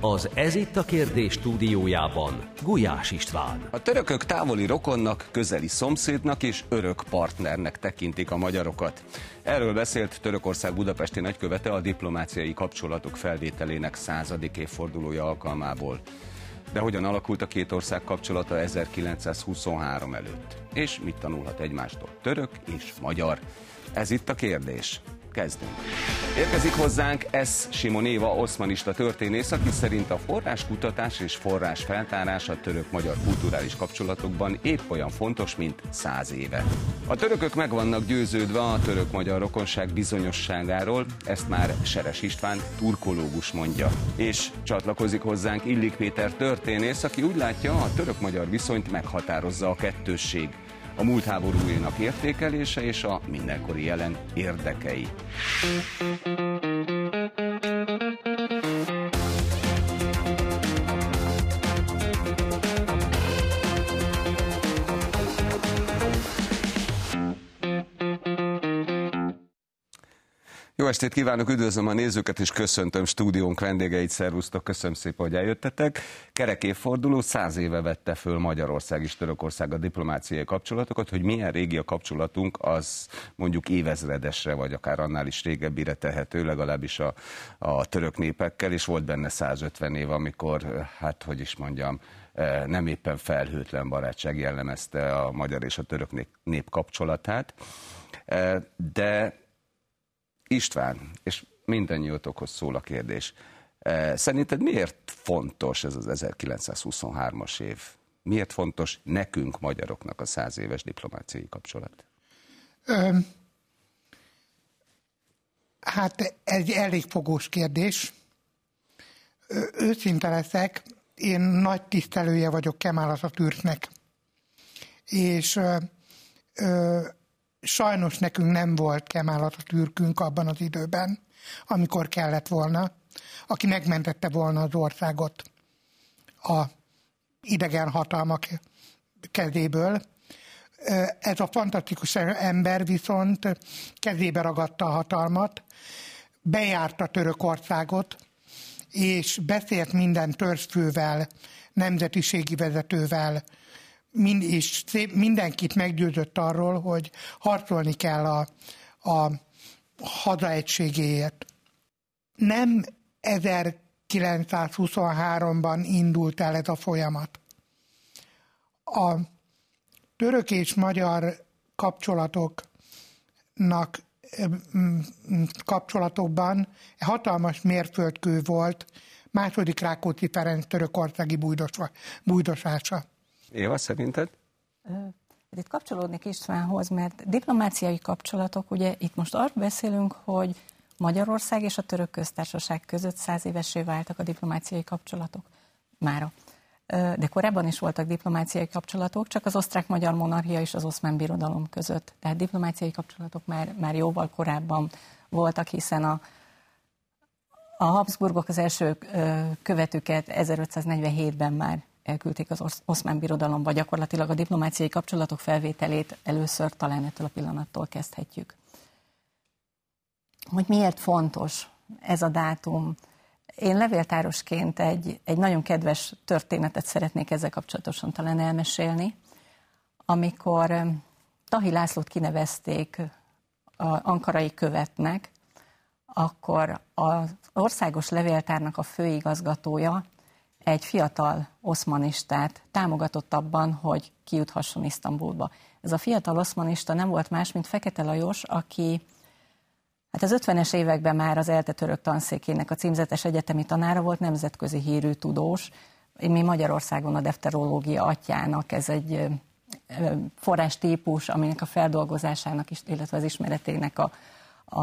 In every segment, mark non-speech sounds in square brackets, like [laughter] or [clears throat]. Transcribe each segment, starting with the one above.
Az Ez itt a kérdés stúdiójában Gulyás István. A törökök távoli rokonnak, közeli szomszédnak és örök partnernek tekintik a magyarokat. Erről beszélt Törökország budapesti nagykövete a diplomáciai kapcsolatok felvételének századik évfordulója alkalmából. De hogyan alakult a két ország kapcsolata 1923 előtt? És mit tanulhat egymástól török és magyar? Ez itt a kérdés kezdünk. Érkezik hozzánk S. Simonéva, oszmanista történész, aki szerint a forráskutatás és forrás feltárás a török-magyar kulturális kapcsolatokban épp olyan fontos, mint száz éve. A törökök meg vannak győződve a török-magyar rokonság bizonyosságáról, ezt már Seres István turkológus mondja. És csatlakozik hozzánk Illik Péter történész, aki úgy látja, a török-magyar viszonyt meghatározza a kettősség a múlt háborújának értékelése és a mindenkori jelen érdekei. Jó estét kívánok, üdvözlöm a nézőket, és köszöntöm stúdiónk vendégeit, szervusztok, köszönöm szépen, hogy eljöttetek. Kerek évforduló, száz éve vette föl Magyarország és Törökország a diplomáciai kapcsolatokat, hogy milyen régi a kapcsolatunk, az mondjuk évezredesre, vagy akár annál is régebbire tehető, legalábbis a, a török népekkel, és volt benne 150 év, amikor, hát hogy is mondjam, eh, nem éppen felhőtlen barátság jellemezte a magyar és a török nép kapcsolatát. Eh, de István, és mindannyiótokhoz szól a kérdés. E, szerinted miért fontos ez az 1923-as év? Miért fontos nekünk, magyaroknak a száz éves diplomáciai kapcsolat? Ö, hát egy elég fogós kérdés. Őszinte leszek, én nagy tisztelője vagyok Kemal Atatürknek. És ö, ö, sajnos nekünk nem volt Kemal Atatürkünk abban az időben, amikor kellett volna, aki megmentette volna az országot a idegen hatalmak kezéből. Ez a fantasztikus ember viszont kezébe ragadta a hatalmat, bejárta Törökországot, és beszélt minden törzsfővel, nemzetiségi vezetővel, mind, és mindenkit meggyőzött arról, hogy harcolni kell a, a hazaegységéért. Nem 1923-ban indult el ez a folyamat. A török és magyar kapcsolatoknak kapcsolatokban hatalmas mérföldkő volt második Rákóczi Ferenc törökországi bújdosása. Éva, szerinted? Itt kapcsolódnék Istvánhoz, mert diplomáciai kapcsolatok, ugye itt most arról beszélünk, hogy Magyarország és a török köztársaság között száz évesé váltak a diplomáciai kapcsolatok mára. De korábban is voltak diplomáciai kapcsolatok, csak az osztrák-magyar monarchia és az oszmán birodalom között. Tehát diplomáciai kapcsolatok már, már jóval korábban voltak, hiszen a, a Habsburgok az első követőket 1547-ben már elküldték az oszmán birodalomba, gyakorlatilag a diplomáciai kapcsolatok felvételét először talán ettől a pillanattól kezdhetjük. Hogy miért fontos ez a dátum? Én levéltárosként egy, egy nagyon kedves történetet szeretnék ezzel kapcsolatosan talán elmesélni, amikor Tahi Lászlót kinevezték a ankarai követnek, akkor az országos levéltárnak a főigazgatója egy fiatal oszmanistát támogatott abban, hogy kijuthasson Isztambulba. Ez a fiatal oszmanista nem volt más, mint Fekete Lajos, aki hát az 50-es években már az ELTE török tanszékének a címzetes egyetemi tanára volt, nemzetközi hírű tudós. Mi Magyarországon a defterológia atyának ez egy forrás típus, aminek a feldolgozásának, is, illetve az ismeretének a, a,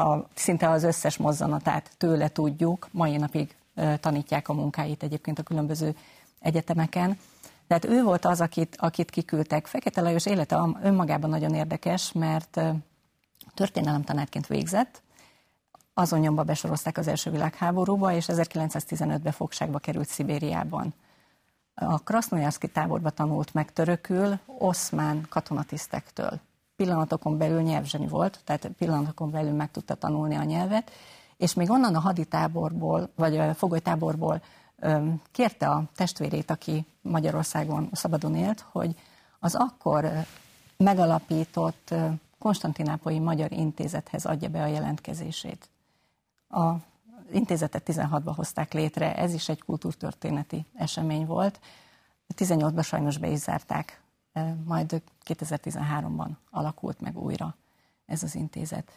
a, szinte az összes mozzanatát tőle tudjuk. Mai napig tanítják a munkáit egyébként a különböző egyetemeken. Tehát ő volt az, akit, akit kiküldtek. Fekete Lajos élete önmagában nagyon érdekes, mert történelemtanárként végzett, azon nyomba besorozták az első világháborúba, és 1915-ben fogságba került Szibériában. A Krasznojárszki táborba tanult meg törökül oszmán katonatisztektől. Pillanatokon belül nyelvzseni volt, tehát pillanatokon belül meg tudta tanulni a nyelvet, és még onnan a haditáborból, vagy a fogolytáborból kérte a testvérét, aki Magyarországon szabadon élt, hogy az akkor megalapított Konstantinápolyi Magyar Intézethez adja be a jelentkezését. A intézetet 16-ban hozták létre, ez is egy kultúrtörténeti esemény volt. 18-ban sajnos be is zárták, majd 2013-ban alakult meg újra ez az intézet.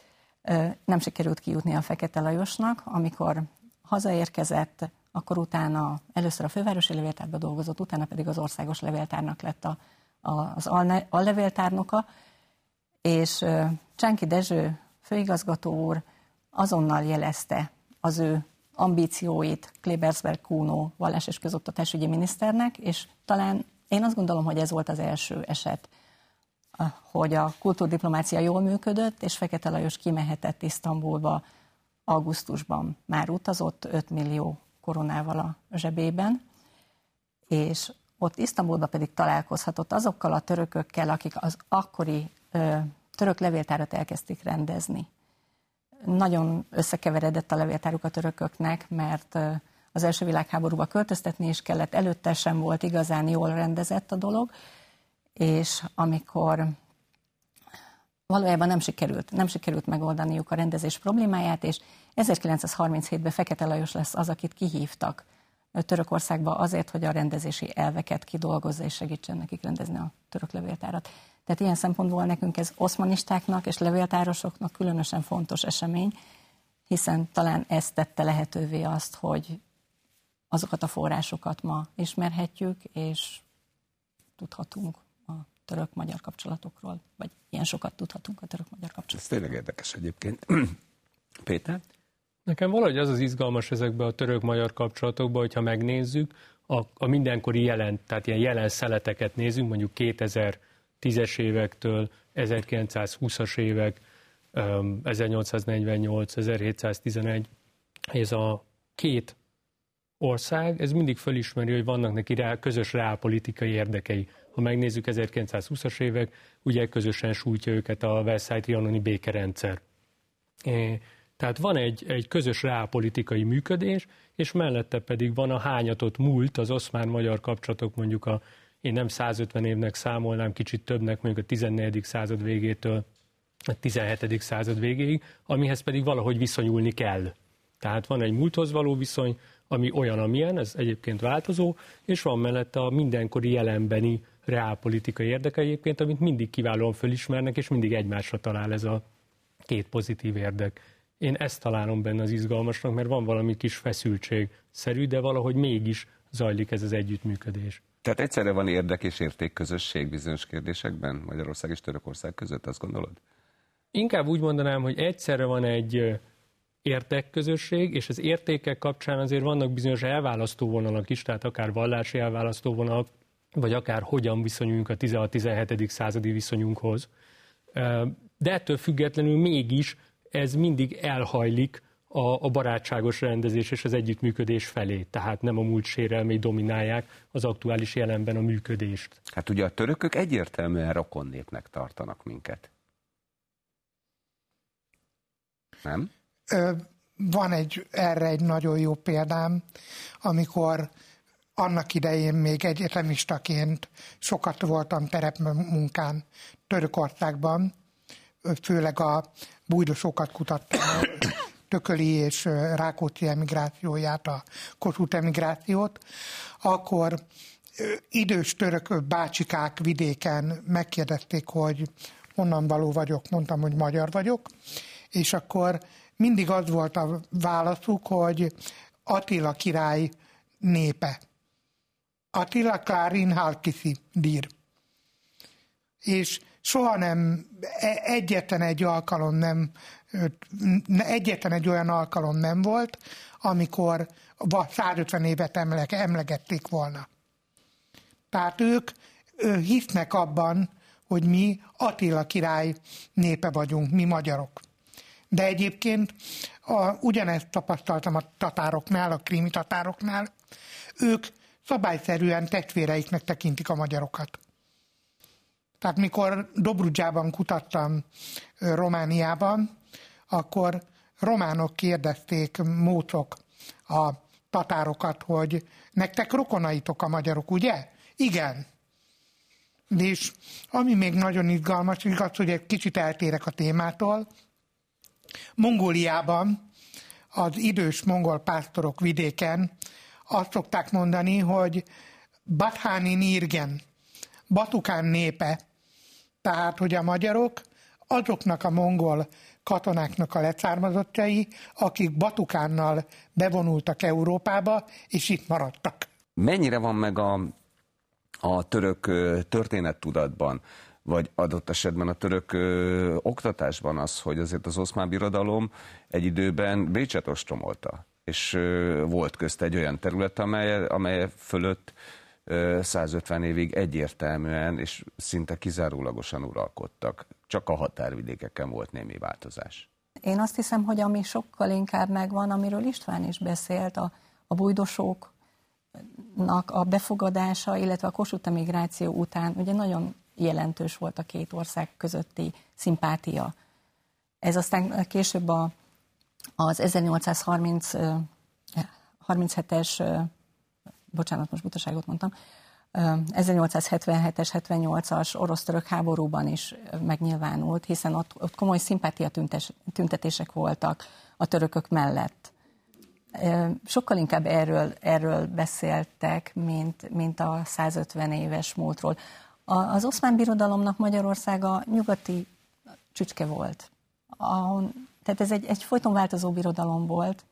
Nem sikerült kijutni a Fekete Lajosnak, amikor hazaérkezett, akkor utána először a fővárosi levéltárban dolgozott, utána pedig az országos levéltárnak lett a, a, az allevéltárnoka, és Csánki Dezső főigazgató úr azonnal jelezte az ő ambícióit Klebersberg Kuno vallás és közoktatásügyi miniszternek, és talán én azt gondolom, hogy ez volt az első eset, hogy a kultúrdiplomácia jól működött, és Fekete Lajos kimehetett Isztambulba augusztusban. Már utazott 5 millió koronával a zsebében, és ott Isztambulban pedig találkozhatott azokkal a törökökkel, akik az akkori ö, török levéltárat elkezdték rendezni. Nagyon összekeveredett a levéltáruk a törököknek, mert ö, az első világháborúba költöztetni is kellett, előtte sem volt igazán jól rendezett a dolog, és amikor valójában nem sikerült, nem sikerült megoldaniuk a rendezés problémáját, és 1937-ben Fekete Lajos lesz az, akit kihívtak Törökországba azért, hogy a rendezési elveket kidolgozza és segítsen nekik rendezni a török levéltárat. Tehát ilyen szempontból nekünk ez oszmanistáknak és levéltárosoknak különösen fontos esemény, hiszen talán ez tette lehetővé azt, hogy azokat a forrásokat ma ismerhetjük, és tudhatunk török-magyar kapcsolatokról, vagy ilyen sokat tudhatunk a török-magyar kapcsolatokról. Ez tényleg érdekes egyébként. [clears throat] Péter? Nekem valahogy az az izgalmas ezekben a török-magyar kapcsolatokban, hogyha megnézzük, a, a mindenkori jelen, tehát ilyen jelen szeleteket nézzünk, mondjuk 2010-es évektől 1920-as évek, 1848, 1711, ez a két ország, ez mindig fölismeri, hogy vannak neki rá, közös reálpolitikai érdekei. Ha megnézzük 1920-as évek, ugye közösen sújtja őket a Versailles trianoni békerendszer. Tehát van egy, egy közös reálpolitikai működés, és mellette pedig van a hányatott múlt, az oszmán-magyar kapcsolatok mondjuk a, én nem 150 évnek számolnám, kicsit többnek, mondjuk a 14. század végétől a 17. század végéig, amihez pedig valahogy viszonyulni kell. Tehát van egy múlthoz való viszony, ami olyan, amilyen, ez egyébként változó, és van mellette a mindenkori jelenbeni reálpolitikai érdeke egyébként, amit mindig kiválóan fölismernek, és mindig egymásra talál ez a két pozitív érdek. Én ezt találom benne az izgalmasnak, mert van valami kis feszültség szerű, de valahogy mégis zajlik ez az együttműködés. Tehát egyszerre van érdek és értékközösség bizonyos kérdésekben Magyarország és Törökország között, azt gondolod? Inkább úgy mondanám, hogy egyszerre van egy értekközösség, és az értékek kapcsán azért vannak bizonyos elválasztó vonalak is, tehát akár vallási elválasztó vonalak, vagy akár hogyan viszonyuljunk a 16-17. századi viszonyunkhoz. De ettől függetlenül mégis ez mindig elhajlik a, a barátságos rendezés és az együttműködés felé, tehát nem a múlt sérelmei dominálják az aktuális jelenben a működést. Hát ugye a törökök egyértelműen rokon népnek tartanak minket. Nem? Van egy, erre egy nagyon jó példám, amikor annak idején még egyetemistaként sokat voltam terepmunkán Törökországban, főleg a bújdosokat kutattam, a [coughs] tököli és Rákóczi emigrációját, a Kossuth emigrációt, akkor idős török bácsikák vidéken megkérdezték, hogy honnan való vagyok, mondtam, hogy magyar vagyok, és akkor mindig az volt a válaszuk, hogy Attila király népe. Attila Klárin Halkiszi dír. És soha nem, e, egyetlen egy alkalom nem, egyetlen egy olyan alkalom nem volt, amikor 150 évet emlegették volna. Tehát ők hisznek abban, hogy mi Attila király népe vagyunk, mi magyarok. De egyébként a, ugyanezt tapasztaltam a tatároknál, a krimi tatároknál. Ők szabályszerűen testvéreiknek tekintik a magyarokat. Tehát mikor Dobrudzsában kutattam Romániában, akkor románok kérdezték mócok a tatárokat, hogy nektek rokonaitok a magyarok, ugye? Igen. És ami még nagyon izgalmas, igaz, hogy egy kicsit eltérek a témától, Mongóliában az idős mongol pásztorok vidéken azt szokták mondani, hogy Batháni Nirgen, Batukán népe, tehát hogy a magyarok azoknak a mongol katonáknak a leszármazottjai, akik Batukánnal bevonultak Európába, és itt maradtak. Mennyire van meg a, a török történettudatban, vagy adott esetben a török ö, oktatásban az, hogy azért az oszmán birodalom egy időben Bécset ostromolta, és ö, volt közt egy olyan terület, amely, amely fölött 150 évig egyértelműen és szinte kizárólagosan uralkodtak. Csak a határvidékeken volt némi változás. Én azt hiszem, hogy ami sokkal inkább megvan, amiről István is beszélt, a, a bujdosóknak a befogadása, illetve a Kossuth migráció után ugye nagyon jelentős volt a két ország közötti szimpátia. Ez aztán később a, az 1837-es bocsánat, most butaságot mondtam, 1877-es, 78-as orosz-török háborúban is megnyilvánult, hiszen ott, ott komoly szimpátia tüntetések voltak a törökök mellett. Sokkal inkább erről, erről beszéltek, mint, mint a 150 éves múltról. Az oszmán birodalomnak Magyarország a nyugati csücske volt. Ahol, tehát ez egy, egy folyton változó birodalom volt,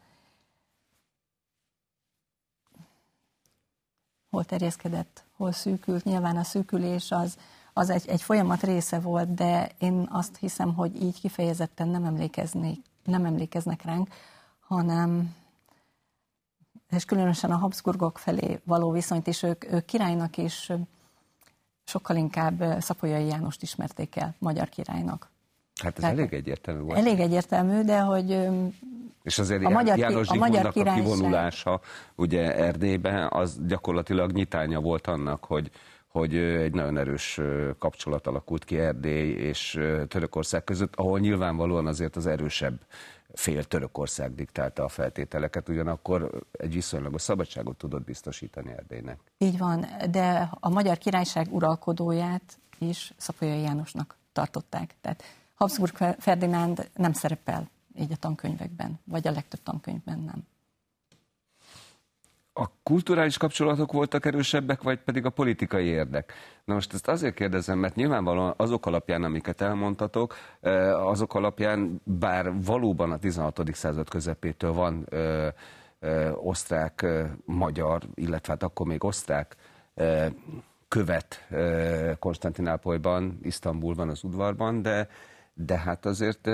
hol terjeszkedett, hol szűkült. Nyilván a szűkülés az, az egy, egy folyamat része volt, de én azt hiszem, hogy így kifejezetten nem, emlékeznék, nem emlékeznek ránk, hanem és különösen a Habsburgok felé való viszonyt is, ők, ők királynak is sokkal inkább Szapolyai Jánost ismerték el magyar királynak. Hát ez Tehát elég egyértelmű volt. Elég egyértelmű, de hogy és azért a magyar, János a magyar a kivonulása ugye Erdélyben, az gyakorlatilag nyitánya volt annak, hogy, hogy egy nagyon erős kapcsolat alakult ki Erdély és Törökország között, ahol nyilvánvalóan azért az erősebb fél Törökország diktálta a feltételeket, ugyanakkor egy viszonylagos szabadságot tudott biztosítani Erdélynek. Így van, de a magyar királyság uralkodóját is Szapolyai Jánosnak tartották. Tehát Habsburg Ferdinánd nem szerepel így a tankönyvekben, vagy a legtöbb tankönyvben nem. A kulturális kapcsolatok voltak erősebbek, vagy pedig a politikai érdek? Na most ezt azért kérdezem, mert nyilvánvalóan azok alapján, amiket elmondtatok, azok alapján, bár valóban a 16. század közepétől van ö, ö, osztrák, ö, magyar, illetve hát akkor még osztrák ö, követ Konstantinápolyban, Isztambulban, az udvarban, de de hát azért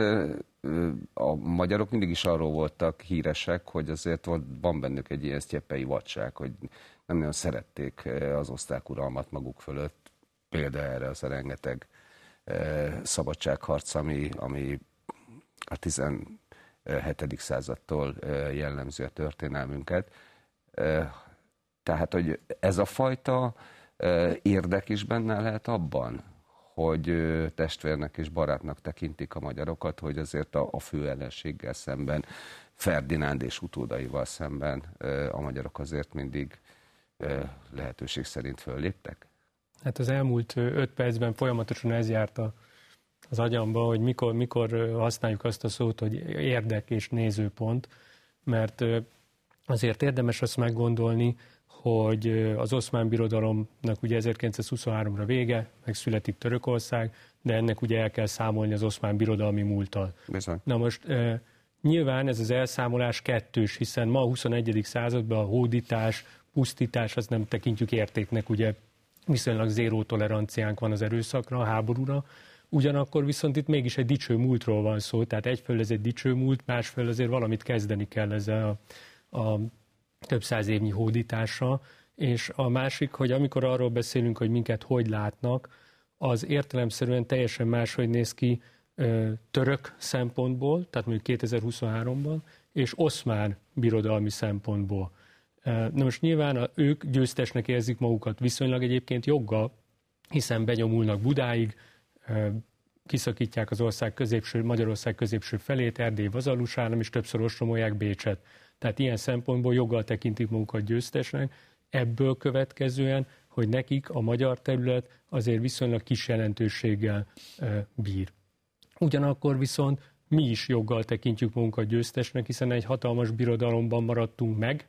a magyarok mindig is arról voltak híresek, hogy azért van bennük egy ilyen sztyeppei vadság, hogy nem nagyon szerették az osztrák uralmat maguk fölött. Példa erre az a rengeteg szabadságharc, ami, ami a 17. századtól jellemző a történelmünket. Tehát, hogy ez a fajta érdek is benne lehet abban, hogy testvérnek és barátnak tekintik a magyarokat, hogy azért a, a fő ellenséggel szemben, Ferdinánd és utódaival szemben a magyarok azért mindig lehetőség szerint fölléptek? Hát az elmúlt öt percben folyamatosan ez járt a, az agyamba, hogy mikor, mikor használjuk azt a szót, hogy érdek és nézőpont, mert azért érdemes azt meggondolni, hogy az oszmán birodalomnak ugye 1923-ra vége, megszületik Törökország, de ennek ugye el kell számolni az oszmán birodalmi múltal. Bizony. Na most nyilván ez az elszámolás kettős, hiszen ma a 21. században a hódítás, pusztítás, az nem tekintjük értéknek, ugye viszonylag zéró toleranciánk van az erőszakra, a háborúra, Ugyanakkor viszont itt mégis egy dicső múltról van szó, tehát egyfelől ez egy dicső múlt, másfelől azért valamit kezdeni kell ezzel a, a több száz évnyi hódítása, és a másik, hogy amikor arról beszélünk, hogy minket hogy látnak, az értelemszerűen teljesen máshogy néz ki török szempontból, tehát mondjuk 2023-ban, és oszmán birodalmi szempontból. Na most nyilván ők győztesnek érzik magukat viszonylag egyébként joggal, hiszen benyomulnak Budáig, kiszakítják az ország középső, Magyarország középső felét, Erdély vazallusállam, és többször ostromolják Bécset. Tehát ilyen szempontból joggal tekintik magukat győztesnek, ebből következően, hogy nekik a magyar terület azért viszonylag kis jelentőséggel bír. Ugyanakkor viszont mi is joggal tekintjük magunkat győztesnek, hiszen egy hatalmas birodalomban maradtunk meg,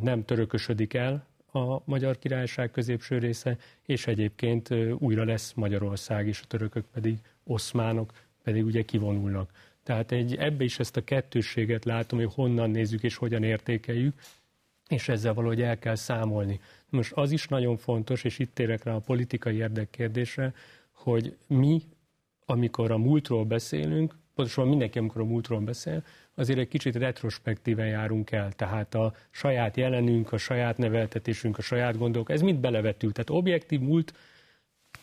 nem törökösödik el a Magyar Királyság középső része, és egyébként újra lesz Magyarország, és a törökök pedig oszmánok, pedig ugye kivonulnak. Tehát egy, ebbe is ezt a kettősséget látom, hogy honnan nézzük és hogyan értékeljük, és ezzel valahogy el kell számolni. Most az is nagyon fontos, és itt térek rá a politikai érdekkérdésre, hogy mi, amikor a múltról beszélünk, pontosan mindenki, amikor a múltról beszél, azért egy kicsit retrospektíven járunk el. Tehát a saját jelenünk, a saját neveltetésünk, a saját gondolok, ez mind belevetül. Tehát objektív múlt,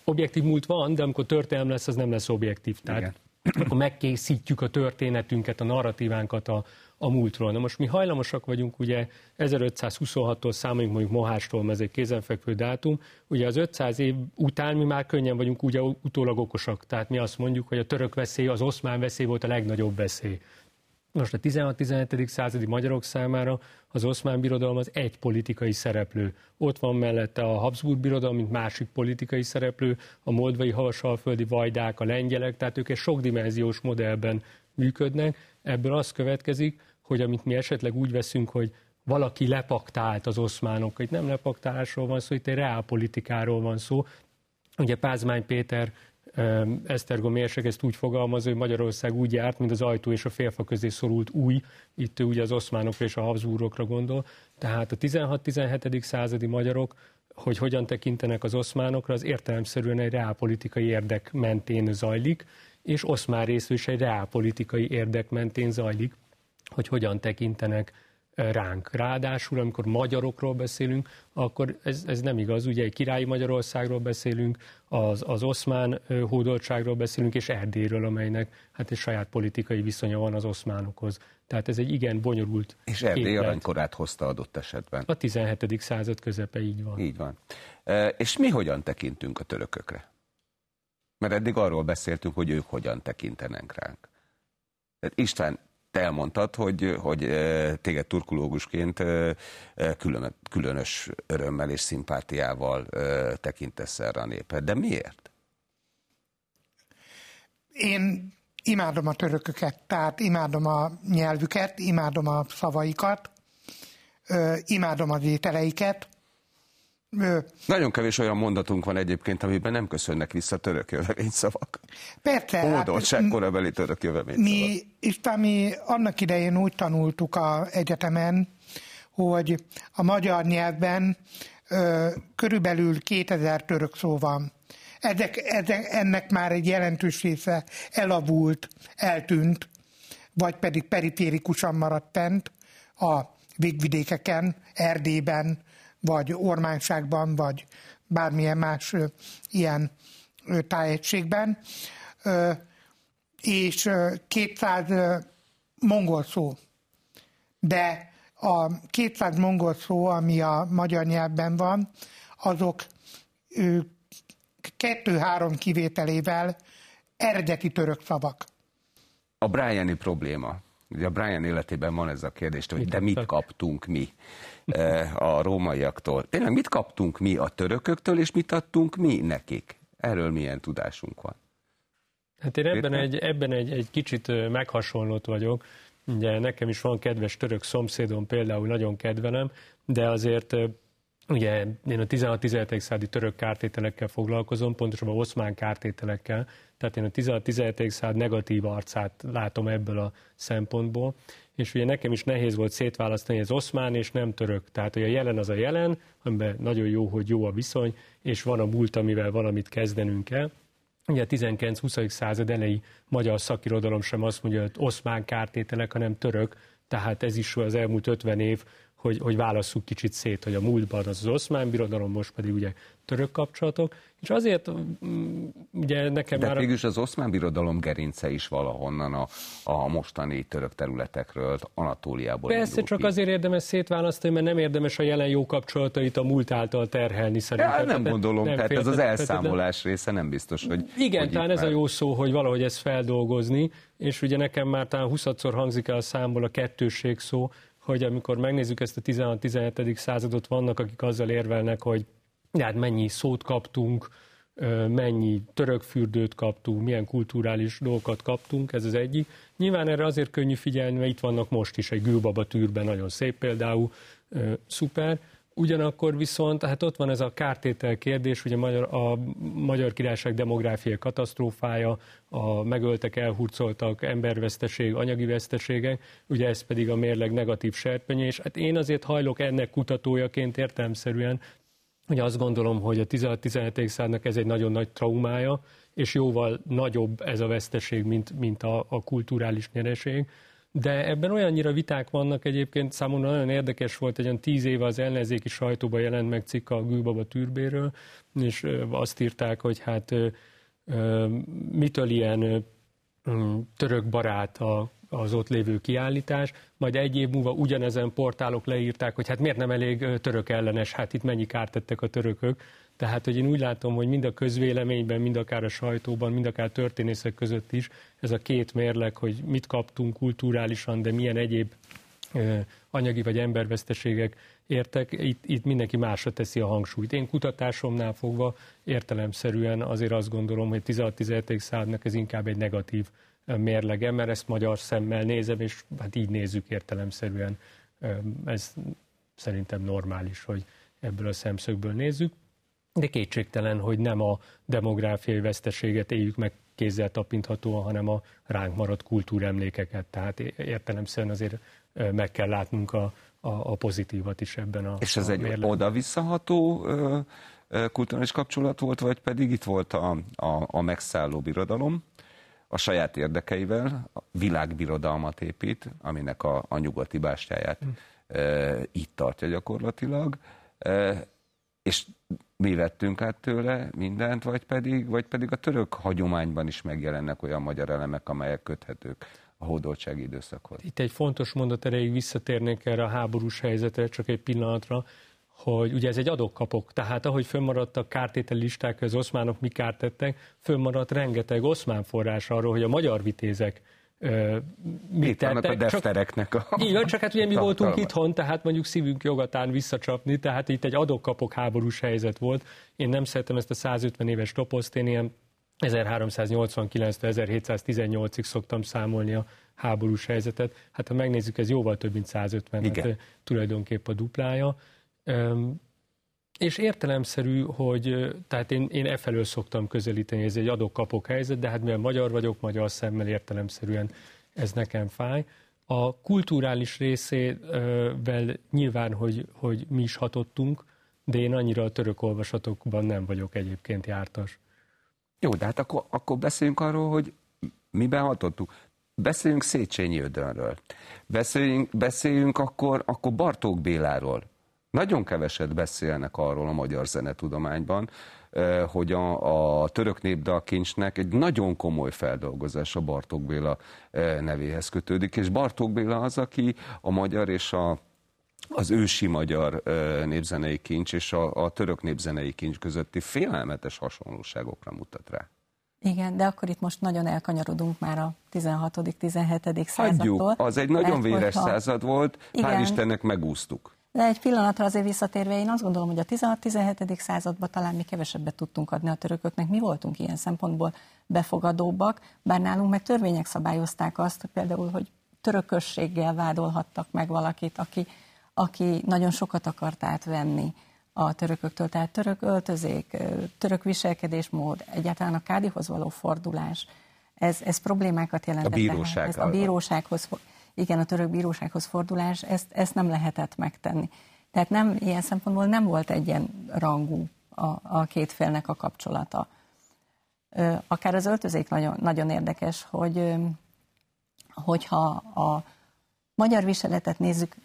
objektív múlt van, de amikor történelem lesz, az nem lesz objektív. Tehát Igen. Akkor megkészítjük a történetünket, a narratívánkat a, a múltról. Na most mi hajlamosak vagyunk, ugye 1526-tól számoljunk mondjuk Mohástól, ez egy kézenfekvő dátum, ugye az 500 év után mi már könnyen vagyunk ugye utólag okosak. Tehát mi azt mondjuk, hogy a török veszély, az oszmán veszély volt a legnagyobb veszély. Most a 16-17. századi magyarok számára az oszmán birodalom az egy politikai szereplő. Ott van mellette a Habsburg birodalom, mint másik politikai szereplő, a moldvai havasalföldi vajdák, a lengyelek, tehát ők egy sokdimenziós modellben működnek. Ebből az következik, hogy amit mi esetleg úgy veszünk, hogy valaki lepaktált az oszmánokkal. Itt nem lepaktálásról van szó, itt egy reálpolitikáról van szó. Ugye Pázmány Péter Esztergom érsek ezt úgy fogalmaz, hogy Magyarország úgy járt, mint az ajtó és a félfa közé szorult új, itt ugye az oszmánokra és a Habsburgokra gondol. Tehát a 16-17. századi magyarok, hogy hogyan tekintenek az oszmánokra, az értelemszerűen egy reálpolitikai érdek mentén zajlik, és oszmán részül is egy reálpolitikai érdek mentén zajlik, hogy hogyan tekintenek ránk. Ráadásul, amikor magyarokról beszélünk, akkor ez, ez nem igaz. Ugye egy királyi Magyarországról beszélünk, az, az oszmán hódoltságról beszélünk, és Erdélyről, amelynek hát egy saját politikai viszonya van az oszmánokhoz. Tehát ez egy igen bonyolult És Erdély képlet. aranykorát hozta adott esetben. A 17. század közepe így van. Így van. E, és mi hogyan tekintünk a törökökre? Mert eddig arról beszéltünk, hogy ők hogyan tekintenek ránk. Tehát István, te elmondtad, hogy, hogy téged turkológusként külön, különös örömmel és szimpátiával tekintesz erre a népet. De miért? Én imádom a törököket, tehát imádom a nyelvüket, imádom a szavaikat, imádom az ételeiket, nagyon kevés olyan mondatunk van egyébként, amiben nem köszönnek vissza török jövevényszavak. Persze. Hódoltság hát, korabeli török jövevényszavak. Mi, és mi annak idején úgy tanultuk a egyetemen, hogy a magyar nyelvben ö, körülbelül 2000 török szó van. Ezek, ezek, ennek már egy jelentős része elavult, eltűnt, vagy pedig periférikusan maradt fent a végvidékeken, Erdélyben, vagy ormányságban, vagy bármilyen más ö, ilyen ö, tájegységben, ö, és ö, 200 ö, mongol szó. De a 200 mongol szó, ami a magyar nyelvben van, azok kettő-három kivételével eredeti török szavak. A Briani probléma. Ugye a Brian életében van ez a kérdés, hogy de mit kaptunk mi [laughs] a rómaiaktól. Tényleg mit kaptunk mi a törököktől, és mit adtunk mi nekik? Erről milyen tudásunk van? Hát én ebben egy, ebben egy, egy kicsit meghasonlott vagyok. Ugye nekem is van kedves török szomszédom, például nagyon kedvelem, de azért Ugye én a 16-17. századi török kártételekkel foglalkozom, pontosabban oszmán kártételekkel, tehát én a 16-17. század negatív arcát látom ebből a szempontból, és ugye nekem is nehéz volt szétválasztani az oszmán és nem török. Tehát, hogy a jelen az a jelen, amiben nagyon jó, hogy jó a viszony, és van a múlt, amivel valamit kezdenünk kell. Ugye a 19-20. század elejé magyar szakirodalom sem azt mondja, hogy oszmán kártételek, hanem török, tehát ez is az elmúlt 50 év hogy, hogy válasszuk kicsit szét, hogy a múltban az az oszmán birodalom, most pedig ugye török kapcsolatok, és azért mm, ugye nekem De már... mégis az oszmán birodalom gerince is valahonnan a, a mostani török területekről, Anatóliából Persze, csak ki. azért érdemes szétválasztani, mert nem érdemes a jelen jó kapcsolatait a múlt által terhelni szerintem. Ja, nem gondolom, nem tehát ez az elszámolás de... része nem biztos, hogy... Igen, hogy talán ez már... a jó szó, hogy valahogy ezt feldolgozni, és ugye nekem már talán 20-szor hangzik el a számból a kettősség szó, hogy amikor megnézzük ezt a 16-17. századot, vannak, akik azzal érvelnek, hogy hát mennyi szót kaptunk, mennyi török fürdőt kaptunk, milyen kulturális dolgokat kaptunk, ez az egyik. Nyilván erre azért könnyű figyelni, mert itt vannak most is egy gülbaba tűrben, nagyon szép például, szuper. Ugyanakkor viszont, hát ott van ez a kártétel kérdés, ugye magyar, a Magyar Királyság demográfiai katasztrófája, a megöltek, elhurcoltak, emberveszteség, anyagi veszteségek, ugye ez pedig a mérleg negatív serpenyés. és hát én azért hajlok ennek kutatójaként értelmszerűen, hogy azt gondolom, hogy a 16-17. századnak ez egy nagyon nagy traumája, és jóval nagyobb ez a veszteség, mint, mint a, a kulturális nyereség. De ebben olyannyira viták vannak egyébként, számomra nagyon érdekes volt, egy olyan tíz éve az ellenzéki sajtóban jelent meg cikk a Gülbaba tűrbéről, és azt írták, hogy hát mitől ilyen török barát a, az ott lévő kiállítás, majd egy év múlva ugyanezen portálok leírták, hogy hát miért nem elég török ellenes, hát itt mennyi kárt tettek a törökök. Tehát, hogy én úgy látom, hogy mind a közvéleményben, mind akár a sajtóban, mind akár történészek között is ez a két mérleg, hogy mit kaptunk kulturálisan, de milyen egyéb anyagi vagy emberveszteségek értek, itt, itt mindenki másra teszi a hangsúlyt. Én kutatásomnál fogva értelemszerűen azért azt gondolom, hogy 16-17. századnak ez inkább egy negatív mérlege, mert ezt magyar szemmel nézem, és hát így nézzük értelemszerűen. Ez szerintem normális, hogy ebből a szemszögből nézzük. De kétségtelen, hogy nem a demográfiai veszteséget éljük meg kézzel tapinthatóan, hanem a ránk maradt kultúremlékeket. Tehát értelemszerűen azért meg kell látnunk a, a, a pozitívat is ebben a És ez a egy oda-visszaható kulturális kapcsolat volt, vagy pedig itt volt a, a, a megszálló birodalom, a saját érdekeivel a világbirodalmat épít, aminek a, a nyugati bástyáját mm. e, itt tartja gyakorlatilag, e, és mi vettünk át tőle mindent, vagy pedig, vagy pedig a török hagyományban is megjelennek olyan magyar elemek, amelyek köthetők a hódoltsági időszakhoz. Itt egy fontos mondat erejéig visszatérnék erre a háborús helyzetre, csak egy pillanatra hogy ugye ez egy adok-kapok, tehát ahogy fönnmaradtak kártételi listák, az oszmánok mi kárt tettek, fönnmaradt rengeteg oszmán forrás arról, hogy a magyar vitézek mit Itt tettek. a deftereknek a... Így van, csak hát ugye mi voltunk itthon, tehát mondjuk szívünk jogatán visszacsapni, tehát itt egy adok-kapok háborús helyzet volt. Én nem szeretem ezt a 150 éves toposzt, én ilyen 1389-1718-ig szoktam számolni a háborús helyzetet. Hát ha megnézzük, ez jóval több, mint 150, Igen. hát tulajdonképp a duplája. És értelemszerű, hogy tehát én, én e felől szoktam közelíteni, ez egy adok-kapok helyzet, de hát mivel magyar vagyok, magyar szemmel értelemszerűen ez nekem fáj. A kulturális részével nyilván, hogy, hogy mi is hatottunk, de én annyira a török olvasatokban nem vagyok egyébként jártas. Jó, de hát akkor, akkor beszéljünk arról, hogy miben hatottunk. Beszéljünk Széchenyi Ödönről. Beszéljünk, beszéljünk akkor, akkor Bartók Béláról. Nagyon keveset beszélnek arról a magyar zenetudományban, eh, hogy a, a török népdalkincsnek egy nagyon komoly feldolgozása Bartók Béla eh, nevéhez kötődik, és Bartók Béla az, aki a magyar és a az ősi magyar eh, népzenei kincs és a, a török népzenei kincs közötti félelmetes hasonlóságokra mutat rá. Igen, de akkor itt most nagyon elkanyarodunk már a 16.-17. századtól. Hagyjuk, az egy nagyon véres hogyha... század volt, Igen. hál' Istennek megúsztuk. De egy pillanatra azért visszatérve, én azt gondolom, hogy a 16-17. században talán mi kevesebbet tudtunk adni a törököknek. Mi voltunk ilyen szempontból befogadóbbak, bár nálunk meg törvények szabályozták azt, például, hogy törökösséggel vádolhattak meg valakit, aki, aki nagyon sokat akart átvenni a törököktől. Tehát török öltözék, török viselkedésmód, egyáltalán a kádihoz való fordulás, ez, ez problémákat jelentett. A bíróság. Ez a bírósághoz igen, a török bírósághoz fordulás, ezt, ezt nem lehetett megtenni. Tehát nem, ilyen szempontból nem volt egyen rangú a, a két félnek a kapcsolata. Akár az öltözék nagyon, nagyon érdekes, hogy hogyha a magyar viseletet nézzük,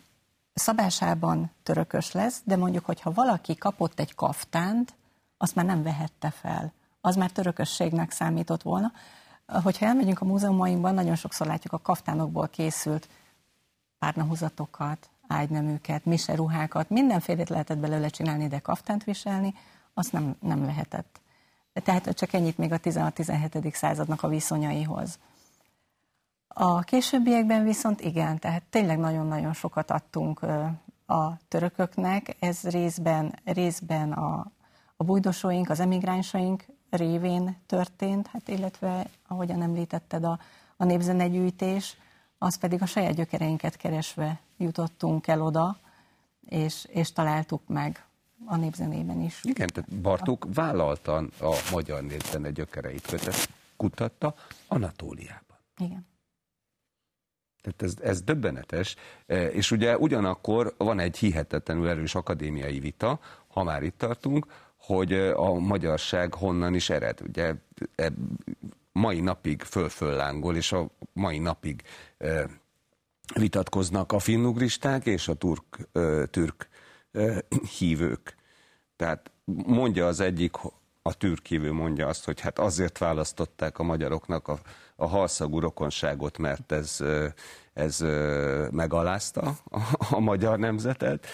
szabásában törökös lesz, de mondjuk, hogyha valaki kapott egy kaftánt, azt már nem vehette fel. Az már törökösségnek számított volna. Hogyha elmegyünk a múzeumainkban, nagyon sokszor látjuk a kaftánokból készült párnahúzatokat, ágyneműket, miseruhákat, mindenfélét lehetett belőle csinálni, de kaftánt viselni, azt nem, nem lehetett. Tehát csak ennyit még a 16-17. századnak a viszonyaihoz. A későbbiekben viszont igen, tehát tényleg nagyon-nagyon sokat adtunk a törököknek, ez részben, részben a, a bújdosóink, az emigránsaink révén történt, hát illetve, ahogyan említetted, a, a népzenegyűjtés, az pedig a saját gyökereinket keresve jutottunk el oda, és, és találtuk meg a népzenében is. Igen, tehát Bartók vállaltan a magyar népzene gyökereit kötött, kutatta Anatóliában. Igen. Tehát ez, ez döbbenetes, e, és ugye ugyanakkor van egy hihetetlenül erős akadémiai vita, ha már itt tartunk, hogy a magyarság honnan is ered. Ugye e, mai napig fölföllángol, és a mai napig e, vitatkoznak a finnugristák és a turk, türk hívők. Tehát mondja az egyik, a türk hívő mondja azt, hogy hát azért választották a magyaroknak a, a halszagú rokonságot, mert ez, ez megalázta a, a magyar nemzetet,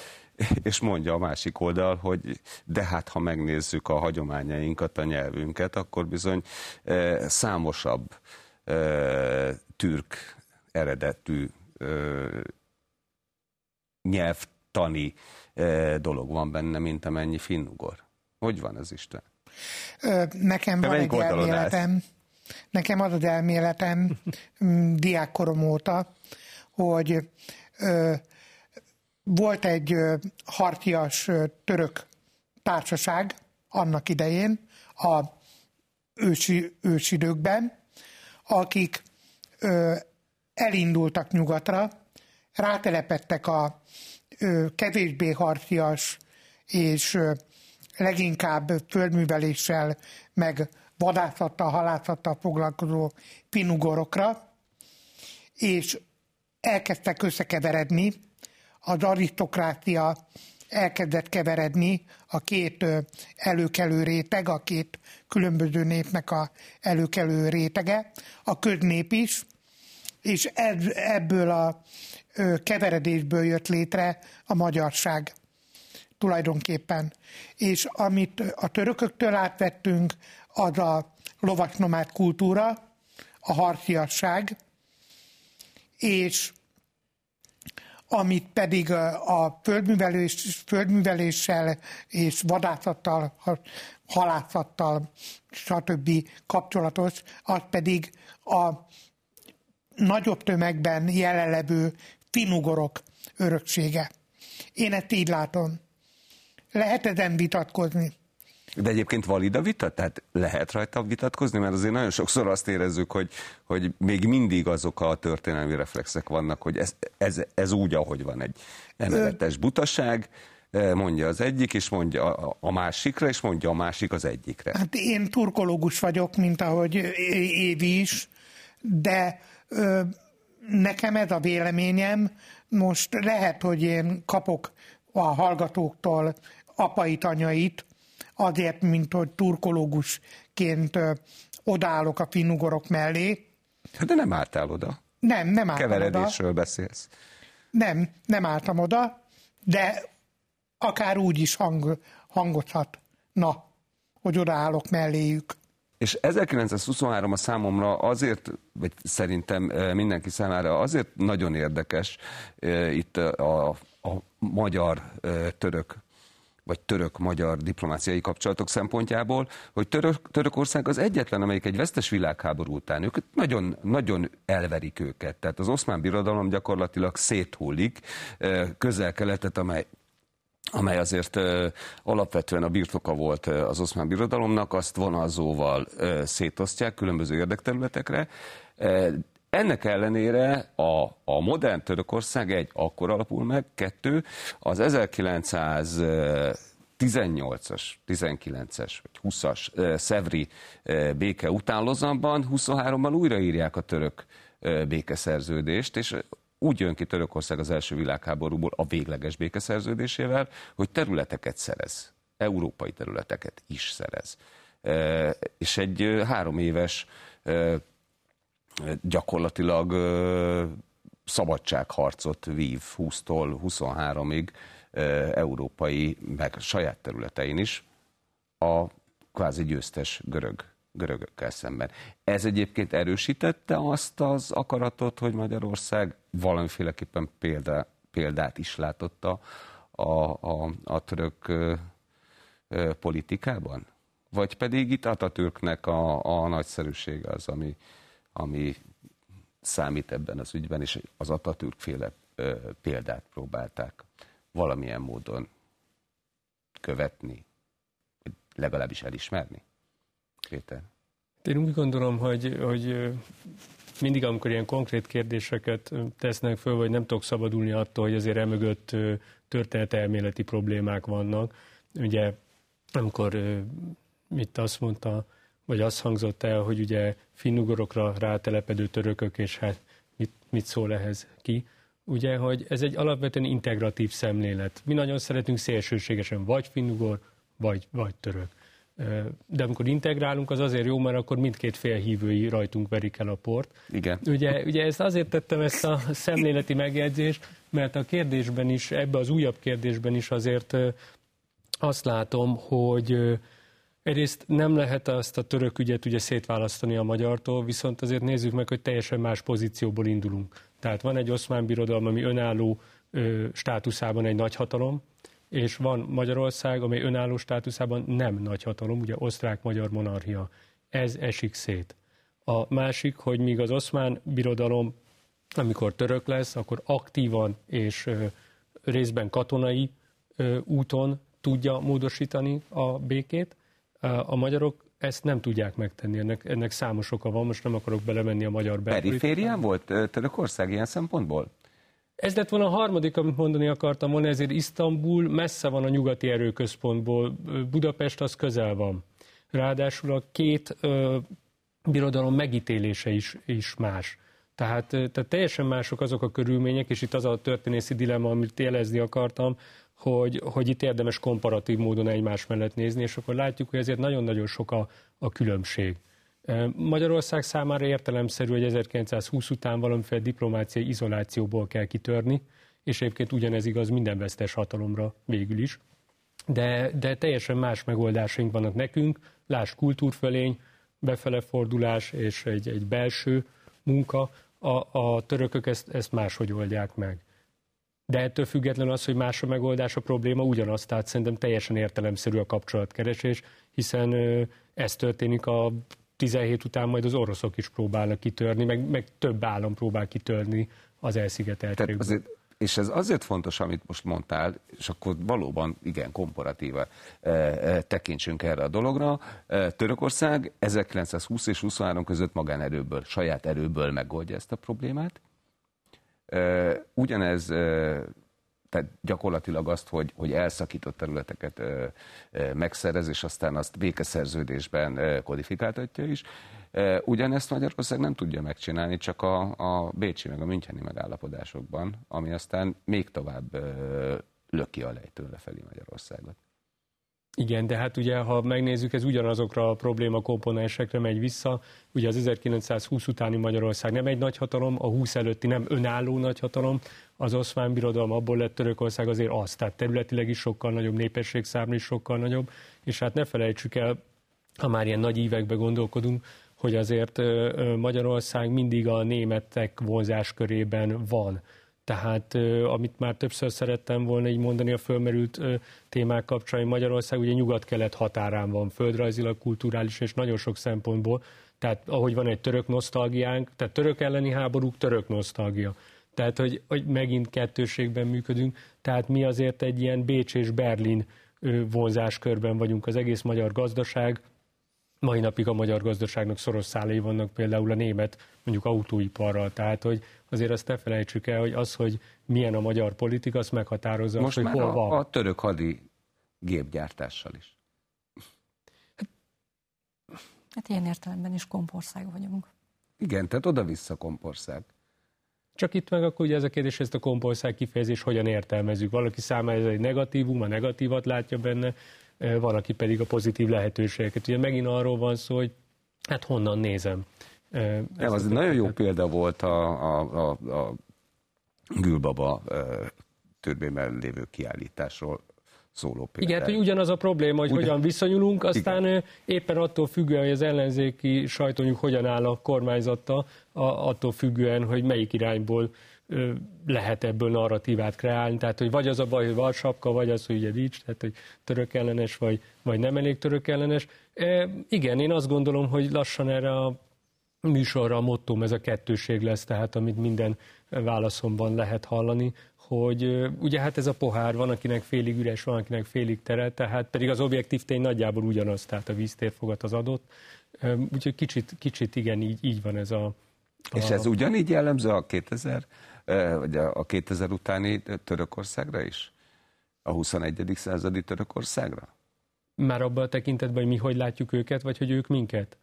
és mondja a másik oldal, hogy de hát ha megnézzük a hagyományainkat, a nyelvünket, akkor bizony e, számosabb e, türk eredetű e, nyelvtani e, dolog van benne, mint amennyi finnugor. Hogy van ez Isten? Nekem van egy elméletem, nekem az az elméletem diákkorom óta, hogy ö, volt egy hartias török társaság annak idején, a ősi, ősidőkben, akik ö, elindultak nyugatra, rátelepettek a ö, kevésbé hartias és ö, leginkább földműveléssel, meg vadászattal, halászattal foglalkozó pinugorokra, és elkezdtek összekeveredni, az arisztokrácia elkezdett keveredni a két előkelő réteg, a két különböző népnek a előkelő rétege, a köznép is, és ebből a keveredésből jött létre a magyarság tulajdonképpen. És amit a törököktől átvettünk, az a lovasnomád kultúra, a harciasság, és amit pedig a földművelés, földműveléssel és vadászattal, halászattal, stb. kapcsolatos, az pedig a nagyobb tömegben jelenlevő finugorok öröksége. Én ezt így látom. Lehet ezen vitatkozni. De egyébként valid a vita? Tehát lehet rajta vitatkozni? Mert azért nagyon sokszor azt érezzük, hogy, hogy még mindig azok a történelmi reflexek vannak, hogy ez, ez, ez úgy, ahogy van egy emeletes butaság, mondja az egyik, és mondja a másikra, és mondja a másik az egyikre. Hát én turkológus vagyok, mint ahogy Évi is, de ö, nekem ez a véleményem, most lehet, hogy én kapok a hallgatóktól apait, anyait, azért, mint hogy turkológusként odállok a finnugorok mellé. De nem álltál oda. Nem, nem álltam Keveredésről oda. beszélsz. Nem, nem álltam oda, de akár úgy is hang, hangozhat, na, hogy odaállok melléjük. És 1923 a számomra azért, vagy szerintem mindenki számára azért nagyon érdekes itt a, a magyar-török vagy török-magyar diplomáciai kapcsolatok szempontjából, hogy Török, Törökország az egyetlen, amelyik egy vesztes világháború után, ők nagyon, nagyon elverik őket. Tehát az oszmán birodalom gyakorlatilag széthullik közel-keletet, amely amely azért ö, alapvetően a birtoka volt ö, az oszmán birodalomnak, azt vonalzóval ö, szétosztják különböző érdekterületekre. Ennek ellenére a, a modern Törökország egy, akkor alapul meg, kettő, az 1918-as, 19-es vagy 20-as Szevri béke után Lozanban 23-ban újraírják a török békeszerződést, és úgy jön ki Törökország az első világháborúból a végleges békeszerződésével, hogy területeket szerez, európai területeket is szerez. És egy három éves gyakorlatilag szabadságharcot vív 20-tól 23-ig európai, meg saját területein is a kvázi győztes görög, görögökkel szemben. Ez egyébként erősítette azt az akaratot, hogy Magyarország valamiféleképpen példa, példát is látott a, a, a török ö, politikában? Vagy pedig itt Atatürknek a, a nagyszerűsége az, ami, ami számít ebben az ügyben, és az Atatürk féle példát próbálták valamilyen módon követni, legalábbis elismerni? Péter? Én úgy gondolom, hogy, hogy mindig, amikor ilyen konkrét kérdéseket tesznek föl, vagy nem tudok szabadulni attól, hogy azért emögött történetelméleti problémák vannak. Ugye, amikor mit azt mondta, vagy azt hangzott el, hogy ugye finnugorokra rátelepedő törökök, és hát mit, mit szól ehhez ki, ugye, hogy ez egy alapvetően integratív szemlélet. Mi nagyon szeretünk szélsőségesen vagy finnugor, vagy, vagy török. De amikor integrálunk, az azért jó, mert akkor mindkét fél hívői rajtunk verik el a port. Igen. Ugye, ugye ezt azért tettem ezt a szemléleti megjegyzést, mert a kérdésben is, ebbe az újabb kérdésben is azért azt látom, hogy egyrészt nem lehet azt a török ügyet ugye szétválasztani a magyartól, viszont azért nézzük meg, hogy teljesen más pozícióból indulunk. Tehát van egy oszmán birodalom, ami önálló ö, státuszában egy nagyhatalom, és van Magyarország, amely önálló státuszában nem nagyhatalom, ugye osztrák-magyar monarchia. Ez esik szét. A másik, hogy míg az oszmán birodalom, amikor török lesz, akkor aktívan és ö, részben katonai ö, úton tudja módosítani a békét, a magyarok ezt nem tudják megtenni, ennek, ennek számos oka van, most nem akarok belemenni a magyar belpolitikát. Periférián volt Törökország ilyen szempontból? Ez lett volna a harmadik, amit mondani akartam volna, ezért Isztambul messze van a nyugati erőközpontból, Budapest az közel van. Ráadásul a két ö, birodalom megítélése is, is más. Tehát, tehát teljesen mások azok a körülmények, és itt az a történészi dilemma, amit jelezni akartam, hogy, hogy itt érdemes komparatív módon egymás mellett nézni, és akkor látjuk, hogy ezért nagyon-nagyon sok a, a különbség. Magyarország számára értelemszerű, hogy 1920 után valamiféle diplomáciai izolációból kell kitörni, és egyébként ugyanez igaz minden vesztes hatalomra végül is. De, de teljesen más megoldásaink vannak nekünk, láss kultúrfölény, befele fordulás és egy, egy belső munka, a, a törökök ezt, ezt máshogy oldják meg. De ettől függetlenül az, hogy más a megoldás, a probléma ugyanaz, tehát szerintem teljesen értelemszerű a kapcsolatkeresés, hiszen ez történik a 17 után majd az oroszok is próbálnak kitörni, meg, meg több állam próbál kitörni az elszigetelt azért, És ez azért fontos, amit most mondtál, és akkor valóban igen, komparatíva e, e, tekintsünk erre a dologra. E, Törökország 1920 és 23 között magánerőből, saját erőből megoldja ezt a problémát. Ugyanez tehát gyakorlatilag azt, hogy, hogy elszakított területeket ö, ö, megszerez, és aztán azt békeszerződésben ö, kodifikáltatja is. Ugyanezt Magyarország nem tudja megcsinálni, csak a, a Bécsi meg a Müncheni megállapodásokban, ami aztán még tovább ö, löki a lejtőre felé Magyarországot. Igen, de hát ugye, ha megnézzük, ez ugyanazokra a probléma komponensekre megy vissza. Ugye az 1920 utáni Magyarország nem egy nagyhatalom, a 20 előtti nem önálló nagyhatalom, az oszmán birodalom abból lett Törökország azért az, tehát területileg is sokkal nagyobb, népességszámra is sokkal nagyobb, és hát ne felejtsük el, ha már ilyen nagy évekbe gondolkodunk, hogy azért Magyarország mindig a németek vonzás körében van. Tehát amit már többször szerettem volna így mondani a fölmerült témák kapcsán, Magyarország ugye nyugat-kelet határán van, földrajzilag, kulturális és nagyon sok szempontból. Tehát ahogy van egy török nosztalgiánk, tehát török elleni háborúk, török nosztalgia. Tehát, hogy, hogy megint kettőségben működünk. Tehát mi azért egy ilyen Bécs és Berlin vonzáskörben vagyunk. Az egész magyar gazdaság, mai napig a magyar gazdaságnak szoros szálai vannak például a német mondjuk autóiparral. Tehát, hogy azért azt ne felejtsük el, hogy az, hogy milyen a magyar politika, azt meghatározza, Most hogy már hol a, van. a török hadi gépgyártással is. Hát ilyen értelemben is kompország vagyunk. Igen, tehát oda-vissza kompország. Csak itt meg akkor ugye ez a kérdés, ezt a kompország kifejezés hogyan értelmezzük. Valaki számára ez egy negatívum, a negatívat látja benne, valaki pedig a pozitív lehetőségeket. Ugye megint arról van szó, hogy hát honnan nézem. Nem, az nagyon jó példa volt a, a, a, a Gülbaba törvényben lévő kiállításról szóló példa. Igen, hát, hogy ugyanaz a probléma, hogy Ugyan... hogyan viszonyulunk, aztán Igen. éppen attól függően, hogy az ellenzéki sajtónyuk hogyan áll a kormányzata, attól függően, hogy melyik irányból lehet ebből narratívát kreálni. Tehát, hogy vagy az a baj, hogy van sapka, vagy az, hogy ugye nincs, tehát, hogy török ellenes, vagy, vagy nem elég török ellenes. E, igen, én azt gondolom, hogy lassan erre a műsorra a mottom ez a kettőség lesz, tehát amit minden válaszomban lehet hallani, hogy ugye hát ez a pohár van, akinek félig üres, van, akinek félig teret, tehát pedig az objektív tény nagyjából ugyanaz, tehát a víztérfogat az adott. Úgyhogy kicsit, kicsit igen, így, így van ez a, a... És ez ugyanígy jellemző a 2000, vagy a 2000 utáni Törökországra is? A 21. századi Törökországra? Már abban a tekintetben, hogy mi hogy látjuk őket, vagy hogy ők minket?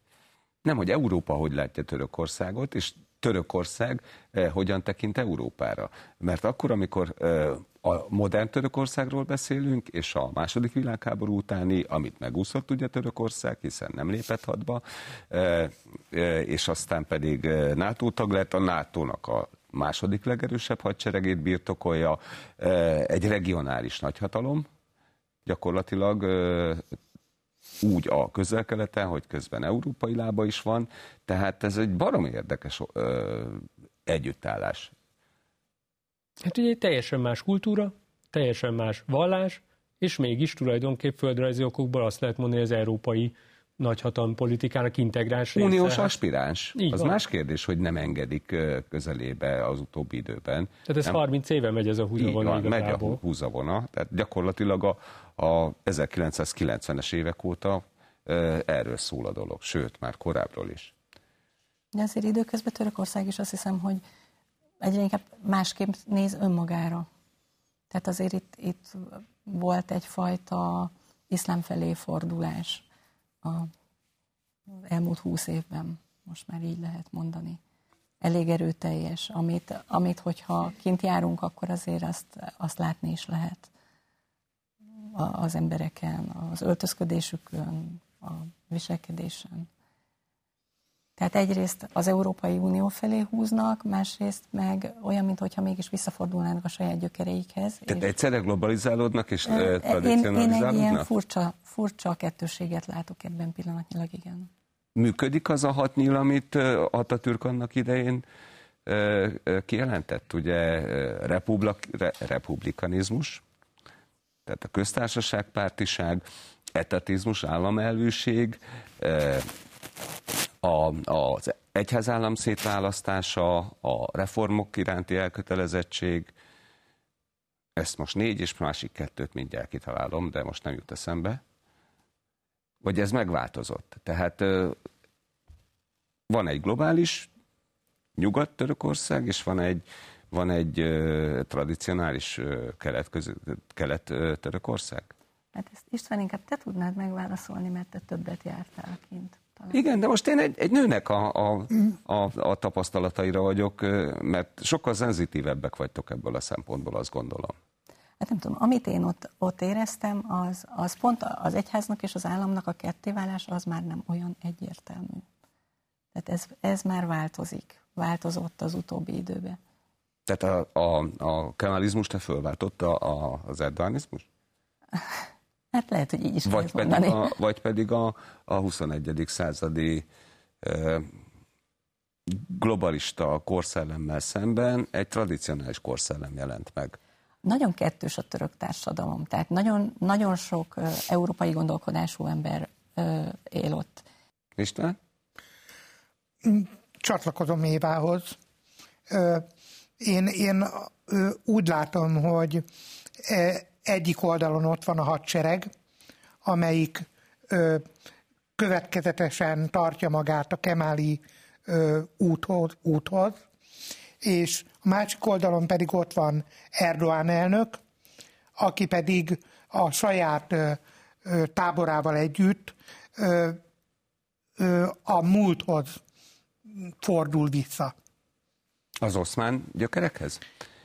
Nem, hogy Európa hogy látja Törökországot, és Törökország eh, hogyan tekint Európára. Mert akkor, amikor eh, a modern Törökországról beszélünk, és a második világháború utáni, amit megúszott ugye Törökország, hiszen nem lépett hadba, eh, és aztán pedig NATO tag lett, a NATO-nak a második legerősebb hadseregét birtokolja, egy regionális nagyhatalom, gyakorlatilag úgy a közel-keleten, hogy közben európai lába is van, tehát ez egy barom érdekes együttállás. Hát ugye teljesen más kultúra, teljesen más vallás, és mégis tulajdonképp földrajzi okokból azt lehet mondani, hogy az európai nagyhatalmi politikának integráns része. Uniós aspiráns. Így az van. más kérdés, hogy nem engedik közelébe az utóbbi időben. Tehát ez nem? 30 éve megy ez a húzavona van, megy a húzavona. Tehát gyakorlatilag a, a 1990-es évek óta erről szól a dolog, sőt, már korábbról is. De azért időközben Törökország is azt hiszem, hogy egyre inkább másképp néz önmagára. Tehát azért itt, itt volt egyfajta iszlám felé fordulás a elmúlt húsz évben, most már így lehet mondani. Elég erőteljes, amit, amit hogyha kint járunk, akkor azért azt, azt látni is lehet az embereken, az öltözködésükön, a viselkedésen. Tehát egyrészt az Európai Unió felé húznak, másrészt meg olyan, mintha mégis visszafordulnának a saját gyökereikhez. Tehát és egyszerre globalizálódnak és e, tradicionalizálódnak? Én, én egy ilyen furcsa, furcsa kettőséget látok ebben pillanatnyilag, igen. Működik az a hat nyíl, amit Atatürk annak idején kijelentett? Ugye republik, republikanizmus, tehát a köztársaságpártiság, etatizmus, államelvűség, a, az egyházállam szétválasztása, a reformok iránti elkötelezettség, ezt most négy, és másik kettőt mindjárt kitalálom, de most nem jut eszembe. Vagy ez megváltozott. Tehát van egy globális Nyugat-Törökország, és van egy, van egy tradicionális kelet-törökország. Hát ezt István inkább te tudnád megválaszolni, mert te többet jártál kint. Talán. Igen, de most én egy, egy nőnek a, a, a, a tapasztalataira vagyok, mert sokkal szenzitívebbek vagytok ebből a szempontból, azt gondolom. Hát nem tudom, amit én ott, ott éreztem, az, az pont az egyháznak és az államnak a kettéválás az már nem olyan egyértelmű. Tehát ez, ez már változik, változott az utóbbi időben. Tehát a, a, a kemalizmus te fölváltotta a, az erdoganizmus? [laughs] Hát lehet, hogy így is vagy pedig, mondani. a, vagy pedig a, a 21. századi e, globalista korszellemmel szemben egy tradicionális korszellem jelent meg. Nagyon kettős a török társadalom, tehát nagyon, nagyon sok uh, európai gondolkodású ember uh, él ott. István? Csatlakozom Évához. Én, én úgy látom, hogy egyik oldalon ott van a hadsereg, amelyik ö, következetesen tartja magát a kemáli ö, úthoz, úthoz, és a másik oldalon pedig ott van Erdoğan elnök, aki pedig a saját ö, ö, táborával együtt ö, ö, a múlthoz fordul vissza. Az oszmán gyökerekhez?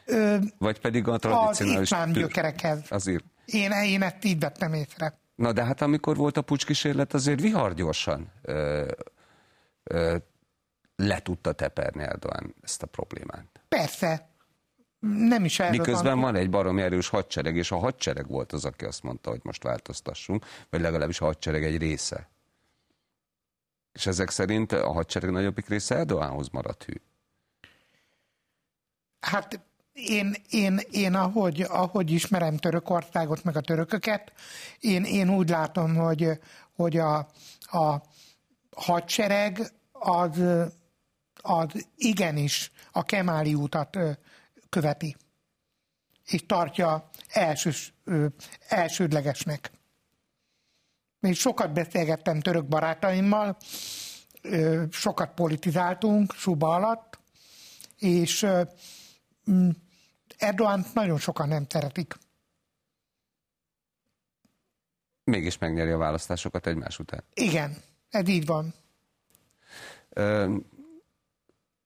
Ö, Vagy pedig a tradicionális... Az iszlám gyökerekhez. Azért. Én, én ezt így vettem észre. Na de hát amikor volt a pucskísérlet, azért vihargyorsan ö, ö, le tudta teperni Erdogan ezt a problémát. Persze. Nem is erről Miközben van, van egy baromi erős hadsereg, és a hadsereg volt az, aki azt mondta, hogy most változtassunk, vagy legalábbis a hadsereg egy része. És ezek szerint a hadsereg nagyobbik része Erdoganhoz maradt hű. Hát én, én, én ahogy, ahogy ismerem Törökországot, meg a törököket, én, én úgy látom, hogy, hogy a, a hadsereg az, az igenis a Kemáli útat követi, és tartja elsős, elsődlegesnek. Még sokat beszélgettem török barátaimmal, sokat politizáltunk Suba alatt, és Erdogan nagyon sokan nem szeretik. Mégis megnyeri a választásokat egymás után. Igen, ez így van.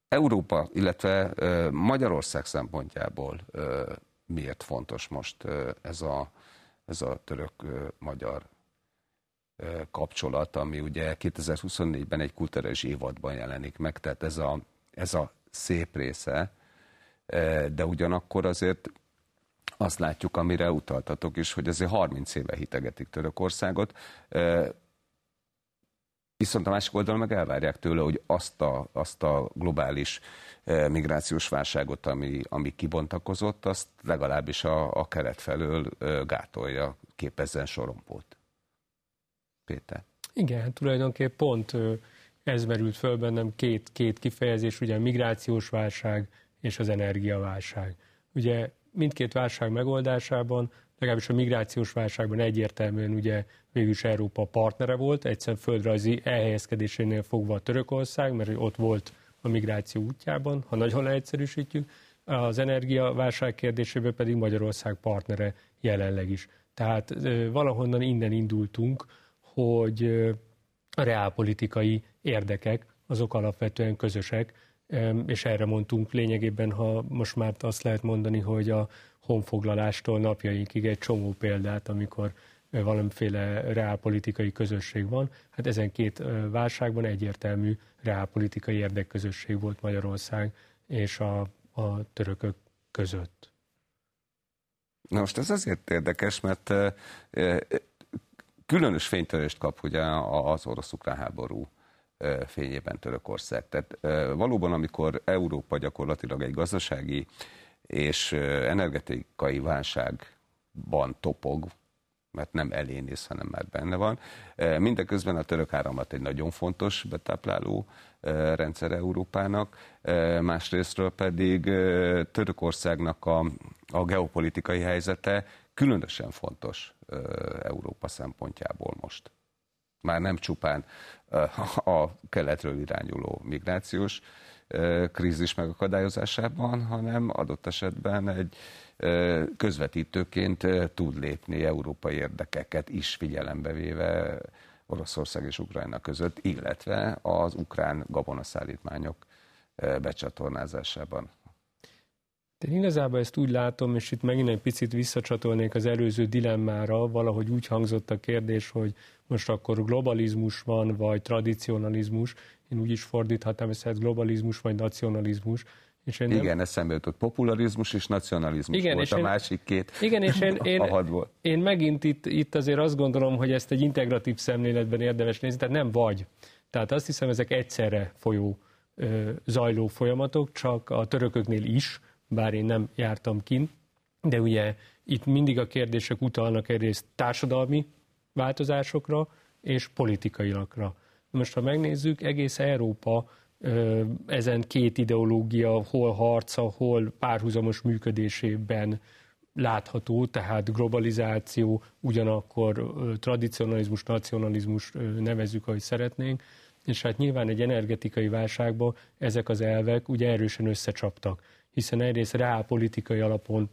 Európa, illetve Magyarország szempontjából miért fontos most ez a, ez a török-magyar kapcsolat, ami ugye 2024-ben egy kulturális évadban jelenik meg, tehát ez a, ez a szép része, de ugyanakkor azért azt látjuk, amire utaltatok is, hogy azért 30 éve hitegetik Törökországot, viszont a másik oldalon meg elvárják tőle, hogy azt a, azt a globális migrációs válságot, ami, ami kibontakozott, azt legalábbis a, a keret felől gátolja, képezzen sorompót. Péter. Igen, hát tulajdonképpen pont ez merült föl bennem két, két kifejezés, ugye migrációs válság és az energiaválság. Ugye mindkét válság megoldásában, legalábbis a migrációs válságban egyértelműen ugye végülis Európa partnere volt, egyszer földrajzi elhelyezkedésénél fogva a Törökország, mert ott volt a migráció útjában, ha nagyon leegyszerűsítjük, az energiaválság kérdésében pedig Magyarország partnere jelenleg is. Tehát valahonnan innen indultunk, hogy a reálpolitikai érdekek azok alapvetően közösek, és erre mondtunk lényegében, ha most már azt lehet mondani, hogy a honfoglalástól napjainkig egy csomó példát, amikor valamiféle reálpolitikai közösség van. Hát ezen két válságban egyértelmű reálpolitikai érdekközösség volt Magyarország és a, a törökök között. Na most ez azért érdekes, mert különös fénytörést kap ugye az orosz-ukrán háború fényében Törökország. Tehát valóban, amikor Európa gyakorlatilag egy gazdasági és energetikai válságban topog, mert nem elénész, hanem már benne van. Mindeközben a török áramlat egy nagyon fontos betápláló rendszer Európának, másrésztről pedig Törökországnak a, a geopolitikai helyzete különösen fontos Európa szempontjából most. Már nem csupán a keletről irányuló migrációs krízis megakadályozásában, hanem adott esetben egy közvetítőként tud lépni európai érdekeket is figyelembe véve Oroszország és Ukrajna között, illetve az ukrán gabonaszállítmányok becsatornázásában. Én igazából ezt úgy látom, és itt megint egy picit visszacsatolnék az előző dilemmára, valahogy úgy hangzott a kérdés, hogy most akkor globalizmus van, vagy tradicionalizmus. Én úgy is fordíthatnám ezt, hogy globalizmus vagy nacionalizmus. És én igen, nem... eszembe jutott popularizmus és nacionalizmus igen, volt és a én, másik két Igen, és én, [laughs] én, én megint itt, itt azért azt gondolom, hogy ezt egy integratív szemléletben érdemes nézni, tehát nem vagy. Tehát azt hiszem, ezek egyszerre folyó, zajló folyamatok, csak a törököknél is, bár én nem jártam kint, de ugye itt mindig a kérdések utalnak egyrészt társadalmi változásokra és politikaiakra. Most, ha megnézzük, egész Európa ezen két ideológia hol harca, hol párhuzamos működésében látható, tehát globalizáció, ugyanakkor tradicionalizmus, nacionalizmus nevezzük, ahogy szeretnénk, és hát nyilván egy energetikai válságban ezek az elvek ugye erősen összecsaptak hiszen egyrészt rá politikai alapon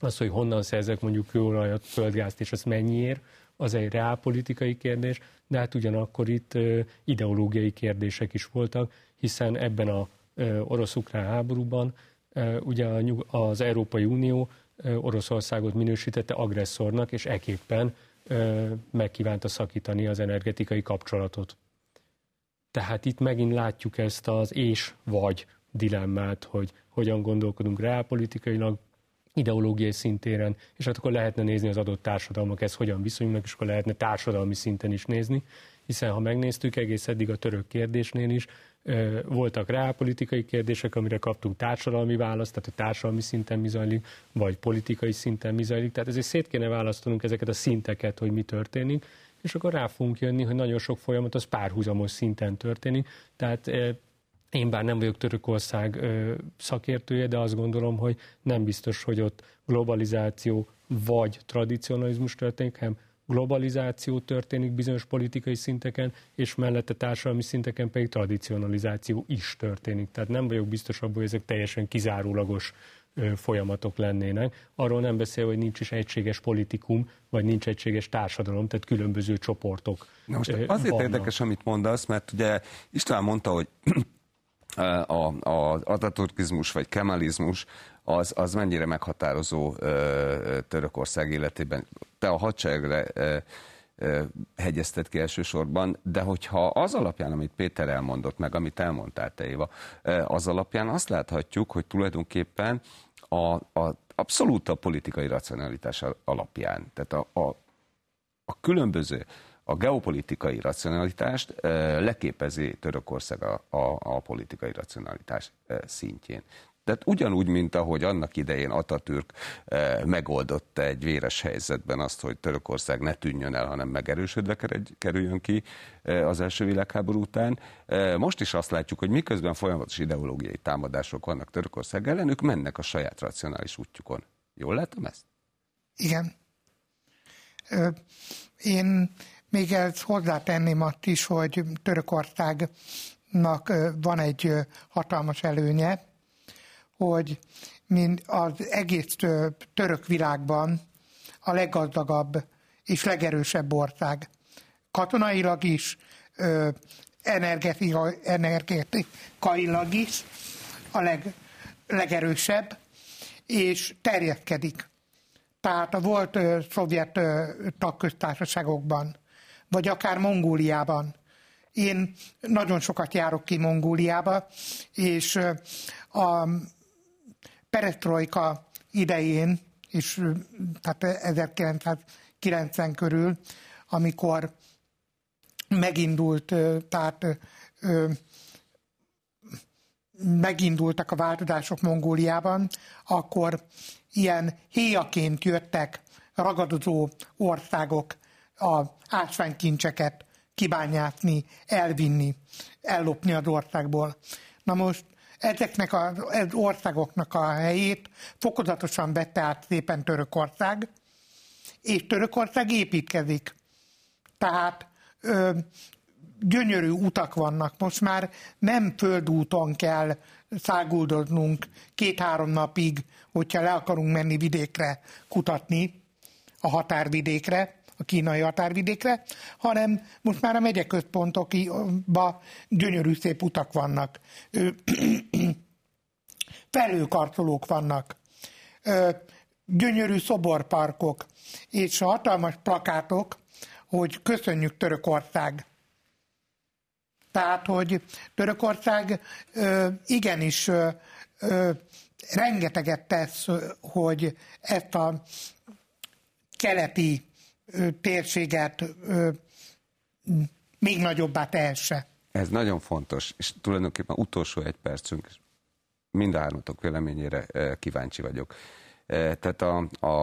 az, hogy honnan szerzek mondjuk kőolajat, földgázt, és az mennyiért, az egy reálpolitikai kérdés, de hát ugyanakkor itt ideológiai kérdések is voltak, hiszen ebben a orosz-ukrán háborúban ugye az Európai Unió Oroszországot minősítette agresszornak, és eképpen megkívánta szakítani az energetikai kapcsolatot. Tehát itt megint látjuk ezt az és-vagy dilemmát, hogy hogyan gondolkodunk reálpolitikailag, ideológiai szintéren, és hát akkor lehetne nézni az adott társadalmak ezt hogyan viszonyulnak, és akkor lehetne társadalmi szinten is nézni, hiszen ha megnéztük egész eddig a török kérdésnél is, voltak reálpolitikai kérdések, amire kaptunk társadalmi választ, tehát a társadalmi szinten mi zajlik, vagy politikai szinten mi zajlik. Tehát ezért szét kéne választanunk ezeket a szinteket, hogy mi történik, és akkor rá fogunk jönni, hogy nagyon sok folyamat az párhuzamos szinten történik. Tehát én bár nem vagyok Törökország szakértője, de azt gondolom, hogy nem biztos, hogy ott globalizáció vagy tradicionalizmus történik, hanem globalizáció történik bizonyos politikai szinteken, és mellette társadalmi szinteken pedig tradicionalizáció is történik. Tehát nem vagyok biztos abban, hogy ezek teljesen kizárólagos folyamatok lennének. Arról nem beszél, hogy nincs is egységes politikum, vagy nincs egységes társadalom, tehát különböző csoportok. Na most azért vannak. érdekes, amit mondasz, mert ugye István mondta, hogy a, a ataturkizmus vagy kemalizmus az, az mennyire meghatározó ö, Törökország életében. Te a hadseregre ö, ö, hegyezted ki elsősorban, de hogyha az alapján, amit Péter elmondott, meg amit elmondtál te Éva, az alapján azt láthatjuk, hogy tulajdonképpen a, a abszolút a politikai racionalitás alapján, tehát a, a, a különböző a geopolitikai racionalitást leképezi Törökország a, a, a politikai racionalitás szintjén. Tehát ugyanúgy, mint ahogy annak idején Atatürk megoldotta egy véres helyzetben azt, hogy Törökország ne tűnjön el, hanem megerősödve kerüljön ki az első világháború után. Most is azt látjuk, hogy miközben folyamatos ideológiai támadások vannak Törökország ellen, ők mennek a saját racionális útjukon. Jól látom ezt? Igen. Én még ezt hozzátenném azt is, hogy Törökországnak van egy hatalmas előnye, hogy mint az egész török világban a leggazdagabb és legerősebb ország. Katonailag is, energetikailag is a leg, legerősebb, és terjedkedik. Tehát a volt szovjet tagköztársaságokban vagy akár Mongóliában. Én nagyon sokat járok ki Mongóliába, és a perestrojka idején, és tehát 1990 körül, amikor megindult, tehát megindultak a változások Mongóliában, akkor ilyen héjaként jöttek ragadozó országok a ásványkincseket kibányászni, elvinni, ellopni az országból. Na most ezeknek az országoknak a helyét fokozatosan vette át szépen Törökország, és Törökország építkezik. Tehát ö, gyönyörű utak vannak. Most már nem földúton kell száguldoznunk két-három napig, hogyha le akarunk menni vidékre kutatni, a határvidékre, a kínai határvidékre, hanem most már a megyeközpontokba gyönyörű szép utak vannak. [clears throat] Felőkarcolók vannak, gyönyörű szoborparkok, és hatalmas plakátok, hogy köszönjük Törökország. Tehát, hogy Törökország igenis rengeteget tesz, hogy ezt a keleti térséget még nagyobbá tehesse. Ez nagyon fontos, és tulajdonképpen utolsó egy percünk, mind a hármatok véleményére kíváncsi vagyok. Tehát a, a,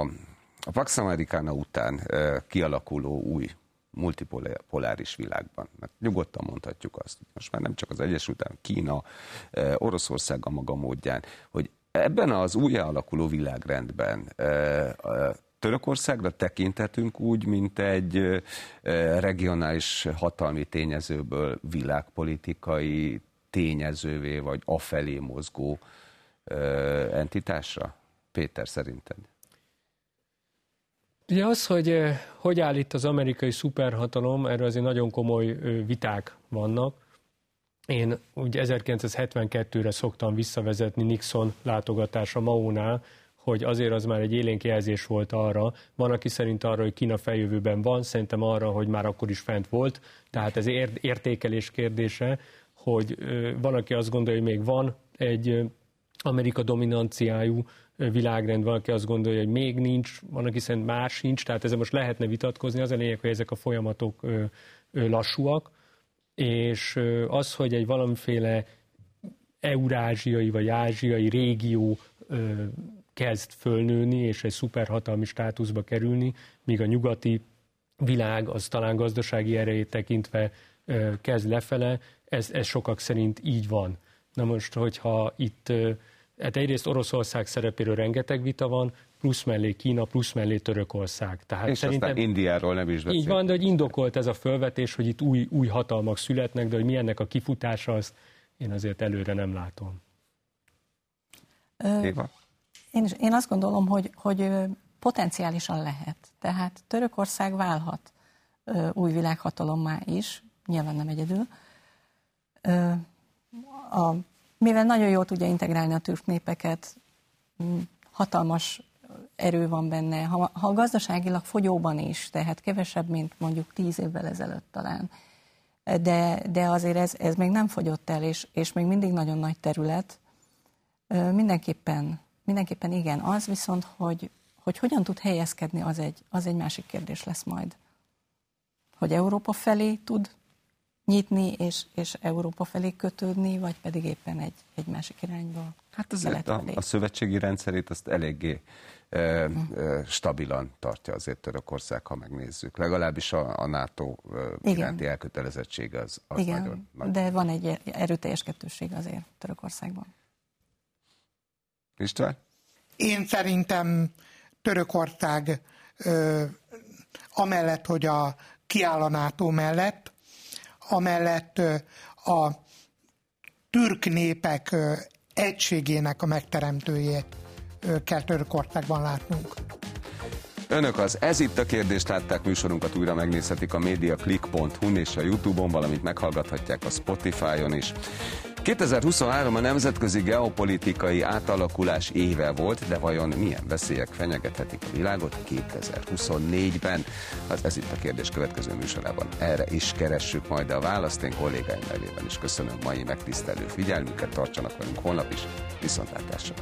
a Pax Americana után kialakuló új multipoláris világban. Mert nyugodtan mondhatjuk azt, most már nem csak az Egyesült Államok, Kína, Oroszország a maga módján, hogy ebben az új alakuló világrendben Törökországra tekintetünk úgy, mint egy regionális hatalmi tényezőből világpolitikai tényezővé, vagy afelé mozgó entitásra? Péter, szerinted? Ugye az, hogy hogy áll itt az amerikai szuperhatalom, erről azért nagyon komoly viták vannak. én úgy 1972-re szoktam visszavezetni Nixon látogatása Maónál, hogy azért az már egy élénk jelzés volt arra, van, aki szerint arra, hogy Kína feljövőben van, szerintem arra, hogy már akkor is fent volt, tehát ez értékelés kérdése, hogy van, aki azt gondolja, hogy még van egy Amerika dominanciájú világrend, van, aki azt gondolja, hogy még nincs, van, aki szerint már sincs, tehát ezzel most lehetne vitatkozni, az a lényeg, hogy ezek a folyamatok lassúak, és az, hogy egy valamiféle eurázsiai vagy ázsiai régió kezd fölnőni, és egy szuperhatalmi státuszba kerülni, míg a nyugati világ az talán gazdasági erejét tekintve kezd lefele, ez, ez sokak szerint így van. Na most, hogyha itt, hát egyrészt Oroszország szerepéről rengeteg vita van, plusz mellé Kína, plusz mellé Törökország. Tehát és szerintem, aztán Indiáról nem is beszél. Így van, de hogy indokolt ez a fölvetés, hogy itt új, új hatalmak születnek, de hogy milyennek a kifutása, azt én azért előre nem látom. Éva? Én, én azt gondolom, hogy, hogy potenciálisan lehet. Tehát Törökország válhat új világhatalommá is, nyilván nem egyedül. A, mivel nagyon jól tudja integrálni a türk népeket, hatalmas erő van benne, ha, ha gazdaságilag fogyóban is, tehát kevesebb, mint mondjuk tíz évvel ezelőtt talán, de, de azért ez, ez még nem fogyott el, és, és még mindig nagyon nagy terület, mindenképpen Mindenképpen igen, az viszont, hogy, hogy hogyan tud helyezkedni, az egy, az egy másik kérdés lesz majd. Hogy Európa felé tud nyitni, és, és Európa felé kötődni, vagy pedig éppen egy, egy másik irányba. Hát azért a, a szövetségi rendszerét azt eléggé e, e, stabilan tartja azért Törökország, ha megnézzük. Legalábbis a, a NATO e, iránti elkötelezettség az, az Igen, nagyon nagy. de van egy erőteljes kettőség azért Törökországban. István? Én szerintem Törökország ö, amellett, hogy a kiáll a NATO mellett, amellett ö, a türk népek ö, egységének a megteremtőjét ö, kell Törökországban látnunk. Önök az Ez itt a kérdést látták műsorunkat újra megnézhetik a mediaclick.hu-n és a Youtube-on, valamint meghallgathatják a Spotify-on is. 2023 a nemzetközi geopolitikai átalakulás éve volt, de vajon milyen veszélyek fenyegethetik a világot 2024-ben? Az ez itt a kérdés következő műsorában. Erre is keressük majd a választ. Én kollégáim nevében is köszönöm mai megtisztelő figyelmüket, tartsanak velünk holnap is. Viszontlátásra!